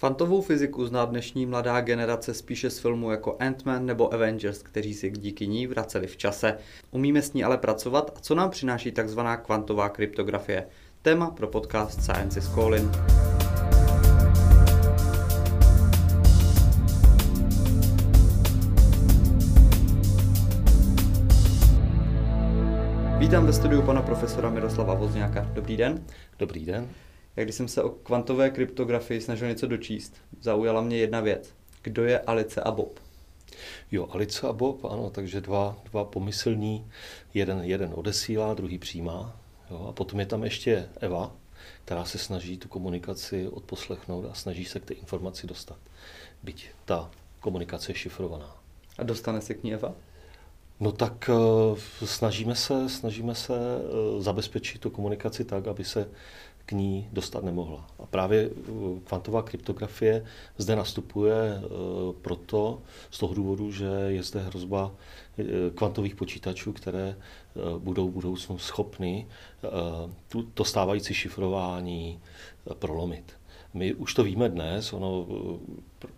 Kvantovou fyziku zná dnešní mladá generace spíše z filmů jako Ant-Man nebo Avengers, kteří si díky ní vraceli v čase. Umíme s ní ale pracovat a co nám přináší takzvaná kvantová kryptografie? Téma pro podcast Science is Calling. Vítám ve studiu pana profesora Miroslava Vozňáka. Dobrý den. Dobrý den. Jak když jsem se o kvantové kryptografii snažil něco dočíst, zaujala mě jedna věc. Kdo je Alice a Bob? Jo, Alice a Bob, ano, takže dva, dva pomyslní, jeden, jeden odesílá, druhý přijímá. Jo, a potom je tam ještě Eva, která se snaží tu komunikaci odposlechnout a snaží se k té informaci dostat. Byť ta komunikace je šifrovaná. A dostane se k ní Eva? No tak uh, snažíme se, snažíme se uh, zabezpečit tu komunikaci tak, aby se k ní dostat nemohla. A právě uh, kvantová kryptografie zde nastupuje proto, z toho důvodu, že je zde hrozba kvantových počítačů, které budou v budoucnu schopny to stávající šifrování prolomit. My už to víme dnes, ono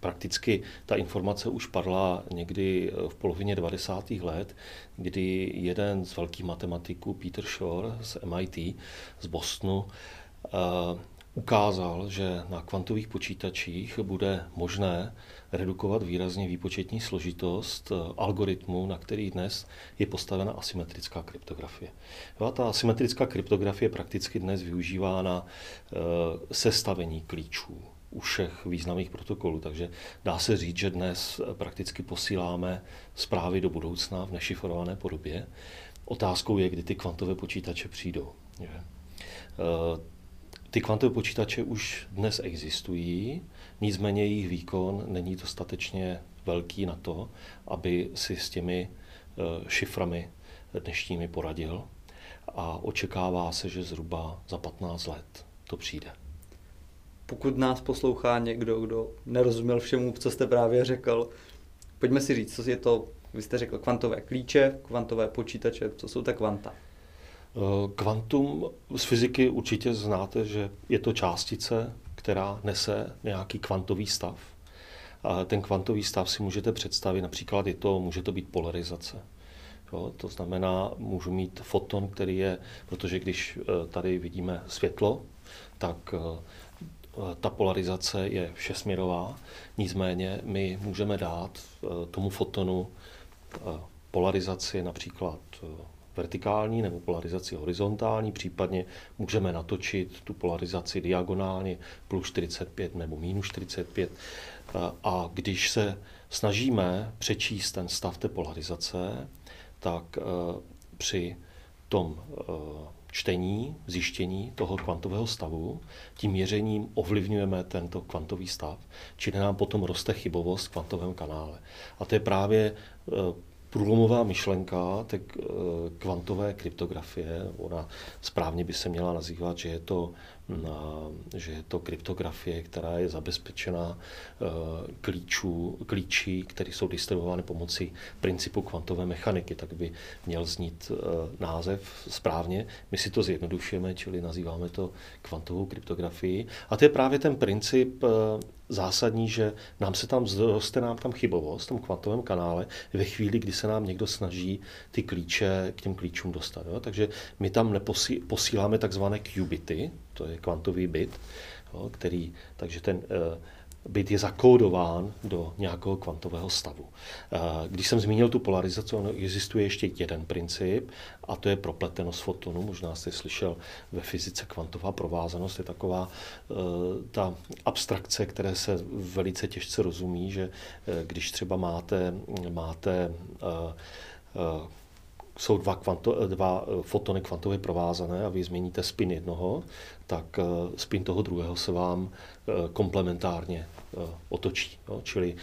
prakticky ta informace už padla někdy v polovině 90. let, kdy jeden z velkých matematiků, Peter Shor z MIT, z Bostonu, eh, ukázal, že na kvantových počítačích bude možné redukovat výrazně výpočetní složitost eh, algoritmu, na který dnes je postavena asymetrická kryptografie. A ta asymetrická kryptografie prakticky dnes využívána eh, sestavení klíčů u všech významných protokolů. Takže dá se říct, že dnes prakticky posíláme zprávy do budoucna v nešifrované podobě. Otázkou je, kdy ty kvantové počítače přijdou. Že? Ty kvantové počítače už dnes existují, nicméně jejich výkon není dostatečně velký na to, aby si s těmi eh, šiframi dnešními poradil a očekává se, že zhruba za 15 let to přijde. Pokud nás poslouchá někdo, kdo nerozuměl všemu, co jste právě řekl, pojďme si říct, co je to, vy jste řekl kvantové klíče, kvantové počítače, co jsou ta kvanta? Eh, kvantum z fyziky určitě znáte, že je to částice, která nese nějaký kvantový stav. A ten kvantový stav si můžete představit, například je to, může to být polarizace. Jo, to znamená, můžu mít foton, který je, protože když eh, tady vidíme světlo, tak eh, ta polarizace je všesměrová, nicméně my můžeme dát tomu fotonu polarizaci například vertikální nebo polarizaci horizontální, případně můžeme natočit tu polarizaci diagonálně plus 45 nebo minus 45. A když se snažíme přečíst ten stav té polarizace, tak eh, při tom eh, čtení, zjištění toho kvantového stavu, tím měřením ovlivňujeme tento kvantový stav, čili nám potom roste chybovost v kvantovém kanále. A to je právě eh, průlomová myšlenka tak eh, kvantové kryptografie. Ona správně by se měla nazývat, že je to, že je to kryptografie, která je zabezpečena eh, klíčů, klíčí, které jsou distribuovány pomocí principu kvantové mechaniky, tak by měl znít eh, název správně. My si to zjednodušujeme, čili nazýváme to kvantovou kryptografii. A to je právě ten princip zásadní, že nám se tam zroste nám tam chybovost v tom kvantovém kanále ve chvíli, kdy se nám někdo snaží ty klíče k těm klíčům dostat. Jo? Takže my tam neposí, posíláme takzvané qubity, to je kvantový bit, jo? který, takže ten uh, byt je zakódován do nějakého kvantového stavu. Když jsem zmínil tu polarizaci, ono existuje ještě jeden princip, a to je propletenost fotonu. Možná jste slyšel ve fyzice kvantová provázanost. Je taková e, ta abstrakce, které se velice těžce rozumí, že když třeba máte, máte jsou dva, kvanto, dva fotony kvantově provázané a vy změníte spin jednoho, tak spin toho druhého se vám komplementárně otočí. Jo? Čili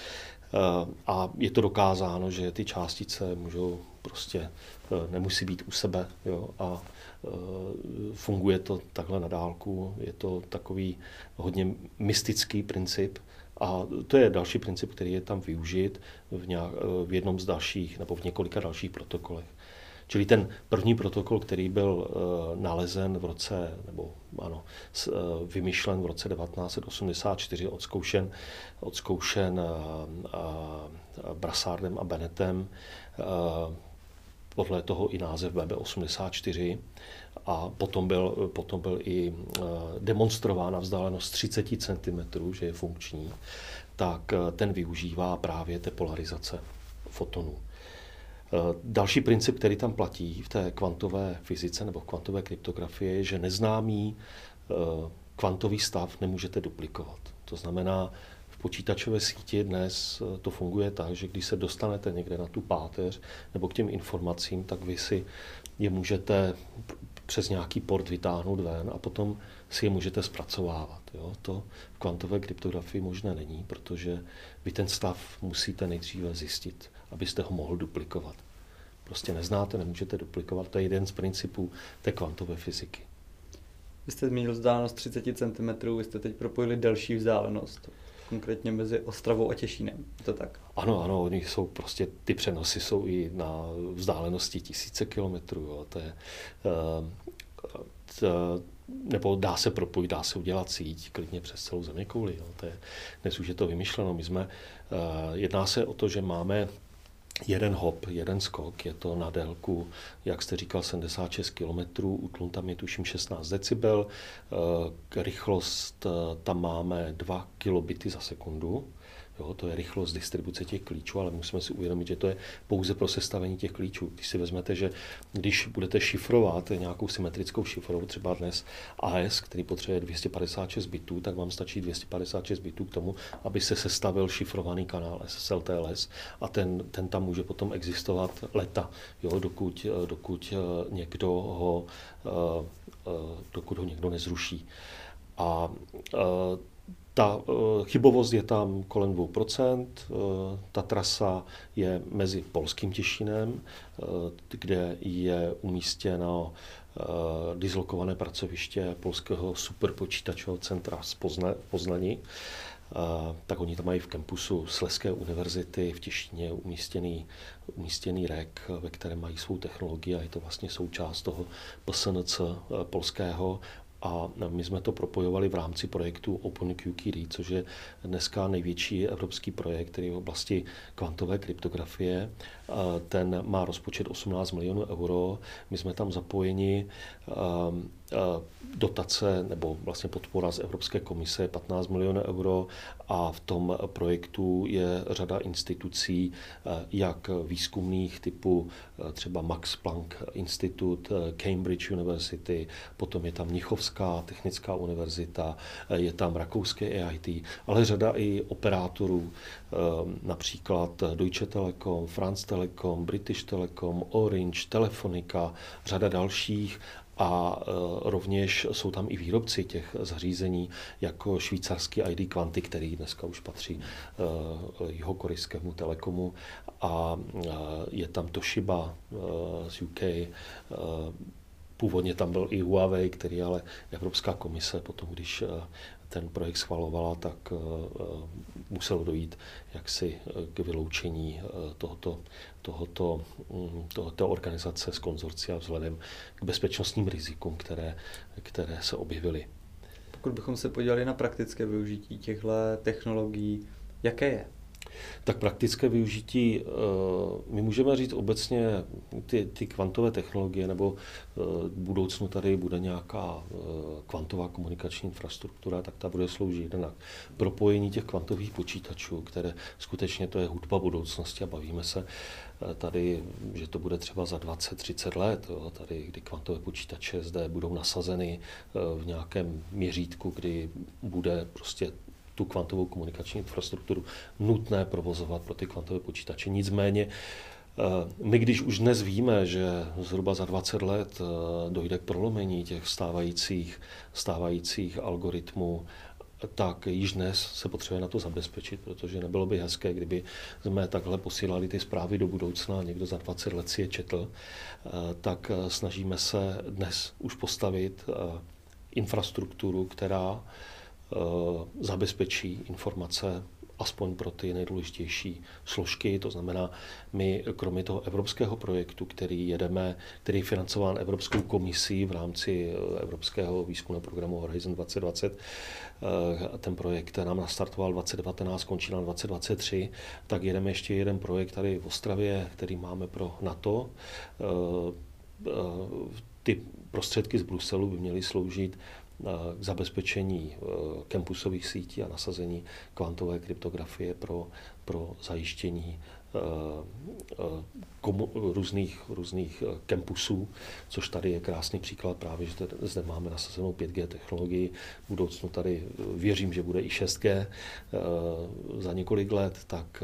a je to dokázáno, že ty částice můžou prostě, nemusí být u sebe jo? a funguje to takhle na dálku. Je to takový hodně mystický princip, a to je další princip, který je tam využit v, nějak, v jednom z dalších nebo v několika dalších protokolech. Čili ten první protokol, který byl nalezen v roce, nebo ano, vymyšlen v roce 1984, odzkoušen, odzkoušen Brassardem a Bennettem, podle toho i název BB84 a potom byl, potom byl i demonstrován na vzdálenost 30 cm, že je funkční tak eh, ten využívá právě té polarizace fotonů. Eh, další princip, který tam platí v té kvantové fyzice nebo kvantové kryptografii, je, že neznámý eh, kvantový stav nemůžete duplikovat. To znamená, v počítačové síti dnes to funguje tak, že když se dostanete někde na tu páteř nebo k těm informacím, tak vy si je můžete přes nějaký port vytáhnout ven a potom si je můžete zpracovávat. Jo? To v kvantové kryptografii možné není, protože vy ten stav musíte nejdříve zjistit, abyste ho mohl duplikovat. Prostě neznáte, nemůžete duplikovat. To je jeden z principů té kvantové fyziky. Vy jste zmínil vzdálenost 30 cm, vy jste teď propojili další vzdálenost, konkrétně mezi Ostravou a Těšínem. Je to tak? Ano, ano, oni jsou prostě, ty přenosy jsou i na vzdálenosti tisíce kilometrů. Jo. To je, uh, to, nebo dá se propojit, dá se udělat síť klidně přes celou země kouli. Jo. To je, dnes už je to vymyšleno. My jsme, uh, jedná se o to, že máme jeden hop, jeden skok, je to na délku, jak jste říkal, 76 km, utlun tam je tuším 16 decibel, uh, rychlost uh, tam máme 2 kilobity za sekundu, Jo, to je rychlost distribuce těch klíčů, ale musíme si uvědomit, že to je pouze pro sestavení těch klíčů. Když si vezmete, že když budete šifrovat nějakou symetrickou šifrou, třeba dnes AS, který potřebuje 256 bitů, tak vám stačí 256 bitů k tomu, aby se sestavil šifrovaný kanál SSLTLS a ten, ten tam může potom existovat leta, jo, dokud, dokud někdo ho, eh, eh, dokud ho někdo nezruší. A eh, ta eh, chybovost je tam kolem 2%, eh, ta trasa je mezi Polským Těšinem, eh, kde je umístěno dislokované pracoviště Polského superpočítačového centra z Pozna, Poznaní. Tak oni tam mají v kampusu Sleské univerzity v Těšíně umístěný, umístěný REK, ve kterém mají svou technologii a je to vlastně součást toho PSNC polského a my jsme to propojovali v rámci projektu OpenQKD, což je dneska největší evropský projekt, který je v oblasti kvantové kryptografie. Ten má rozpočet 18 milionů euro. My jsme tam zapojeni dotace nebo vlastně podpora z Evropské komise 15 milionů euro a v tom projektu je řada institucí, jak výzkumných typu třeba Max Planck Institut, Cambridge University, potom je tam Mnichovská technická univerzita, je tam rakouské EIT, ale řada i operátorů, například Deutsche Telekom, France Telekom, British Telecom, Orange, Telefonica, řada dalších. A e, rovněž jsou tam i výrobci těch zařízení, jako švýcarský ID Quanti, který dneska už patří jeho korejskému telekomu. A e, je tam Toshiba e, z UK, Původně tam byl i Huawei, který ale Evropská komise potom, když ten projekt schvalovala, tak muselo dojít jaksi k vyloučení tohoto tohoto, mm, tohoto organizace z konzorcia vzhledem k bezpečnostním rizikům, které, které se objevily. Pokud bychom se podívali na praktické využití těchto technologií, jaké je? Tak praktické využití, eh, my můžeme říct obecně ty, ty kvantové technologie, nebo eh, v budoucnu tady bude nějaká eh, kvantová komunikační infrastruktura, tak ta bude sloužit jednak propojení těch kvantových počítačů, které skutečně to je hudba budoucnosti a bavíme se tady, že to bude třeba za 20-30 let, jo, tady, kdy kvantové počítače zde budou nasazeny v nějakém měřítku, kdy bude prostě tu kvantovou komunikační infrastrukturu nutné provozovat pro ty kvantové počítače. Nicméně eh, my, když už dnes víme, že zhruba za 20 let eh, dojde k prolomení těch stávajících, stávajících algoritmů, tak již dnes se potřebuje na to zabezpečit, protože nebylo by hezké, kdyby jsme takhle posílali ty zprávy do budoucna a někdo za 20 let si je četl, eh, tak snažíme se dnes už postavit infrastrukturu, která zabezpečí informace aspoň pro ty nejdůležitější složky. To znamená, my kromě toho evropského projektu, který jedeme, který je financován Evropskou komisí v rámci eh, Evropského výzkumného programu Horizon 2020, eh, ten projekt nám nastartoval 2019, skončí na 2023, tak jedeme ještě jeden projekt tady v Ostravě, který máme pro NATO. Ty prostředky z Bruselu by měly sloužit k zabezpečení eh, campusových sítí a nasazení kvantové kryptografie pro, pro zajištění eh, eh, komu, různých, různých campusů, což tady je krásný příklad právě, že zde máme nasazenou 5G technologii. V budoucnu tady věřím, že bude i 6G za několik let, tak,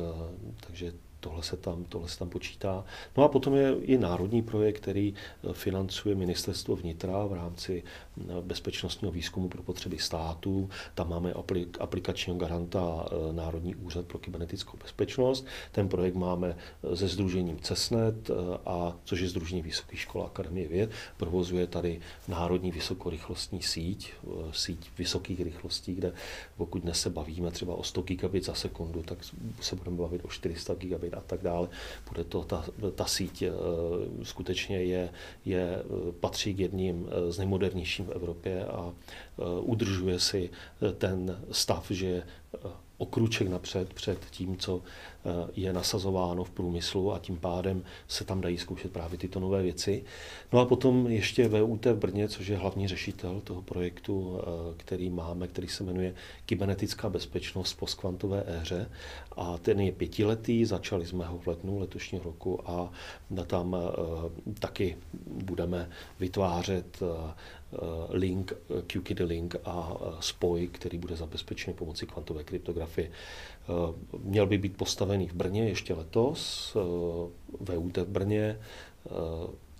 takže tohle se tam, tohle se tam počítá. No a potom je i národní projekt, který eh, financuje ministerstvo vnitra v rámci eh, bezpečnostního výzkumu pro potřeby států. Tam máme aplikačního garanta eh, Národní úřad pro kybernetickou bezpečnost. Ten projekt máme se združením CESNET, a, což je Združení Vysokých škol Akademie věd. Provozuje tady národní vysokorychlostní síť, síť vysokých rychlostí, kde pokud dnes se bavíme třeba o 100 gigabit za sekundu, tak se budeme bavit o 400 gigabit a tak dále. Bude to, ta, ta síť eh, skutečně je, je, eh, patří k jedním eh, z nejmodernějších v Evropě a udržuje si ten stav, že o kruček napřed před tím, co je nasazováno v průmyslu a tím pádem se tam dají zkoušet právě tyto nové věci. No a potom ještě VUT v Brně, což je hlavní řešitel toho projektu, eh, který máme, který se jmenuje Kybernetická bezpečnost v postkvantové éře. A ten je pětiletý, začali jsme ho v letnu letošního roku a tam eh, taky budeme vytvářet Eh, link, eh, QKD link a eh, spoj, který bude zabezpečen pomocí kvantové kryptografie. Měl by být postavený v Brně ještě letos, VUT v Brně,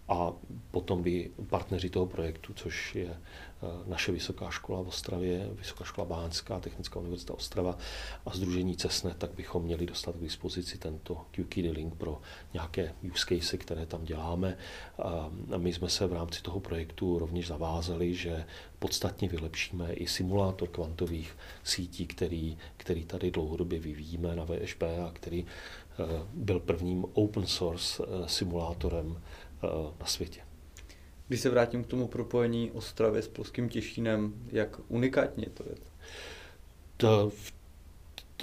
a potom by partneři toho projektu, což je Eh, naše vysoká škola v Ostravě, Vysoká škola Bánská, Technická univerzita Ostrava a Združení CESNE, tak bychom měli dostat k dispozici tento QKD link pro nějaké use case, které tam děláme. A my jsme se v rámci toho projektu rovněž zavázali, že podstatně vylepšíme i simulátor kvantových sítí, který, který tady dlouhodobě vyvíjíme na VŠP a který byl prvním open source eh, simulátorem na světě. Když se vrátím k tomu propojení Ostravy s Polským Těšínem, jak unikátně to je? To,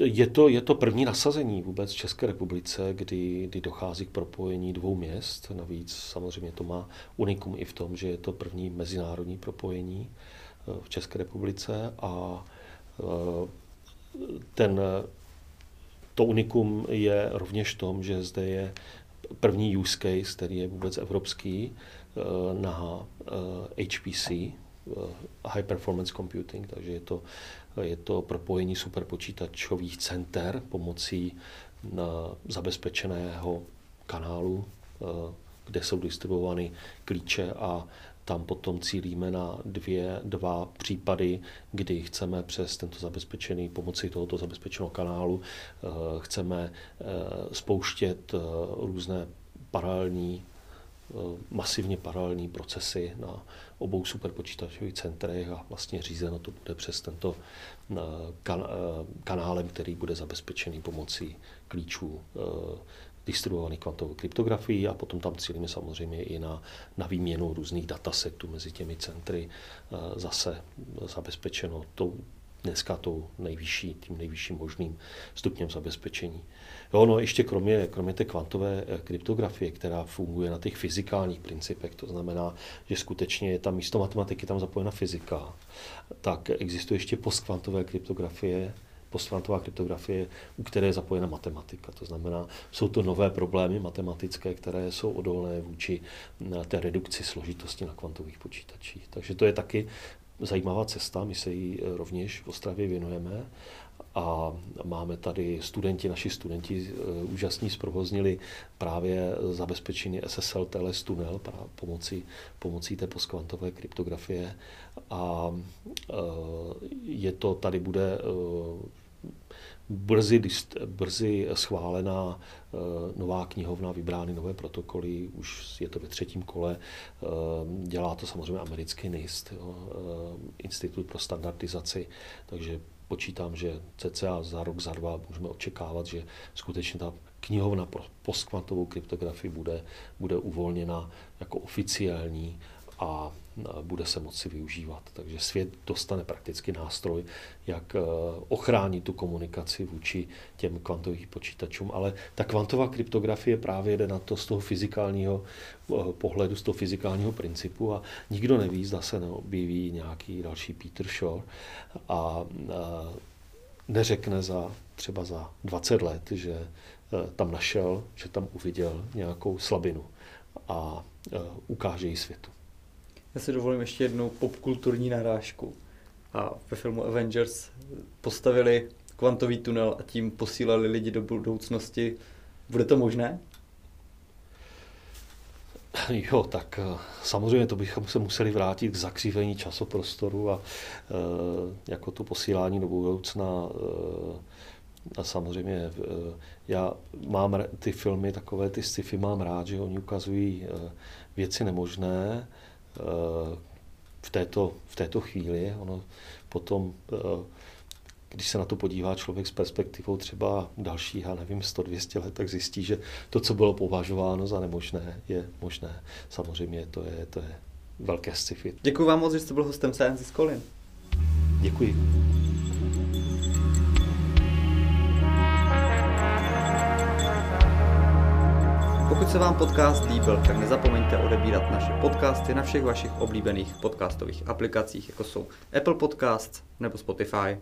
je to, je to první nasazení vůbec v České republice, kdy, kdy dochází k propojení dvou měst. Navíc samozřejmě to má unikum i v tom, že je to první mezinárodní propojení eh, v České republice a eh, ten, to unikum je rovněž v tom, že zde je první use case, který je vůbec evropský, Eh, na HPC, eh, eh, High Performance Computing, takže je to, je to propojení superpočítačových center pomocí zabezpečeného kanálu, kde jsou distribuovány klíče a tam potom cílíme na dvě, dva případy, kdy chceme přes tento zabezpečený, pomocí tohoto zabezpečeného kanálu, chceme spouštět různé paralelní Eh, masivně paralelní procesy na obou superpočítačových centrech a vlastně řízeno to bude přes tento eh, kan, eh, kanálem, který bude zabezpečený pomocí klíčů distribuovaných kvantovou kryptografií a potom tam cílíme samozřejmě i na, na výměnu různých datasetů mezi těmi centry, zase zabezpečeno tou, dneska tou nejvyšší, tím nejvyšším možným stupněm zabezpečení. Jo, no ještě kromě, kromě té kvantové eh, kryptografie, která funguje na těch fyzikálních principech, to znamená, že skutečně je tam místo matematiky tam zapojena fyzika, tak existuje ještě postkvantové kryptografie, postkvantová kryptografie, u které je zapojena matematika. To znamená, jsou to nové problémy matematické, které jsou odolné vůči eh, té redukci složitosti na kvantových počítačích. Takže to je taky zajímavá cesta, my se jí eh, rovněž v Ostravě věnujeme a máme tady studenti, naši studenti eh, úžasní zprovoznili právě zabezpečení SSL TLS tunel pomocí, pomocí té postkvantové kryptografie a je to, tady bude brzy, brzy schválená nová knihovna, vybrány nové protokoly, už je to ve třetím kole, dělá to samozřejmě americký NIST, jo, Institut pro standardizaci, takže počítám, že cca za rok, za dva můžeme očekávat, že skutečně ta knihovna pro postkvantovou kryptografii bude, bude uvolněna jako oficiální a bude se moci využívat. Takže svět dostane prakticky nástroj, jak ochránit tu komunikaci vůči těm kvantovým počítačům. Ale ta kvantová kryptografie právě jde na to z toho fyzikálního pohledu, z toho fyzikálního principu a nikdo neví, zda se neobjeví nějaký další Peter Shore a neřekne za třeba za 20 let, že tam našel, že tam uviděl nějakou slabinu a ukáže ji světu. Já si dovolím ještě jednu popkulturní narážku. A ve filmu Avengers postavili kvantový tunel a tím posílali lidi do budoucnosti. Bude to možné? Jo, tak eh, samozřejmě to bychom se museli vrátit k zakřívení časoprostoru a e, jako to posílání do budoucna. E, a samozřejmě já mám ty filmy, takové ty sci-fi mám rád, že oni ukazují věci nemožné, v této, v této chvíli. Ono potom, eh, když se na to podívá člověk s perspektivou třeba další, já nevím, 100-200 let, tak zjistí, že to, co bylo považováno za nemožné, je možné. Samozřejmě to je, to je velké sci-fi. Děkuji vám moc, že jste byl hostem Science Colin. Děkuji. Pokud se vám podcast líbil, tak nezapomeňte odebírat naše podcasty na všech vašich oblíbených podcastových aplikacích, jako jsou Apple Podcasts nebo Spotify.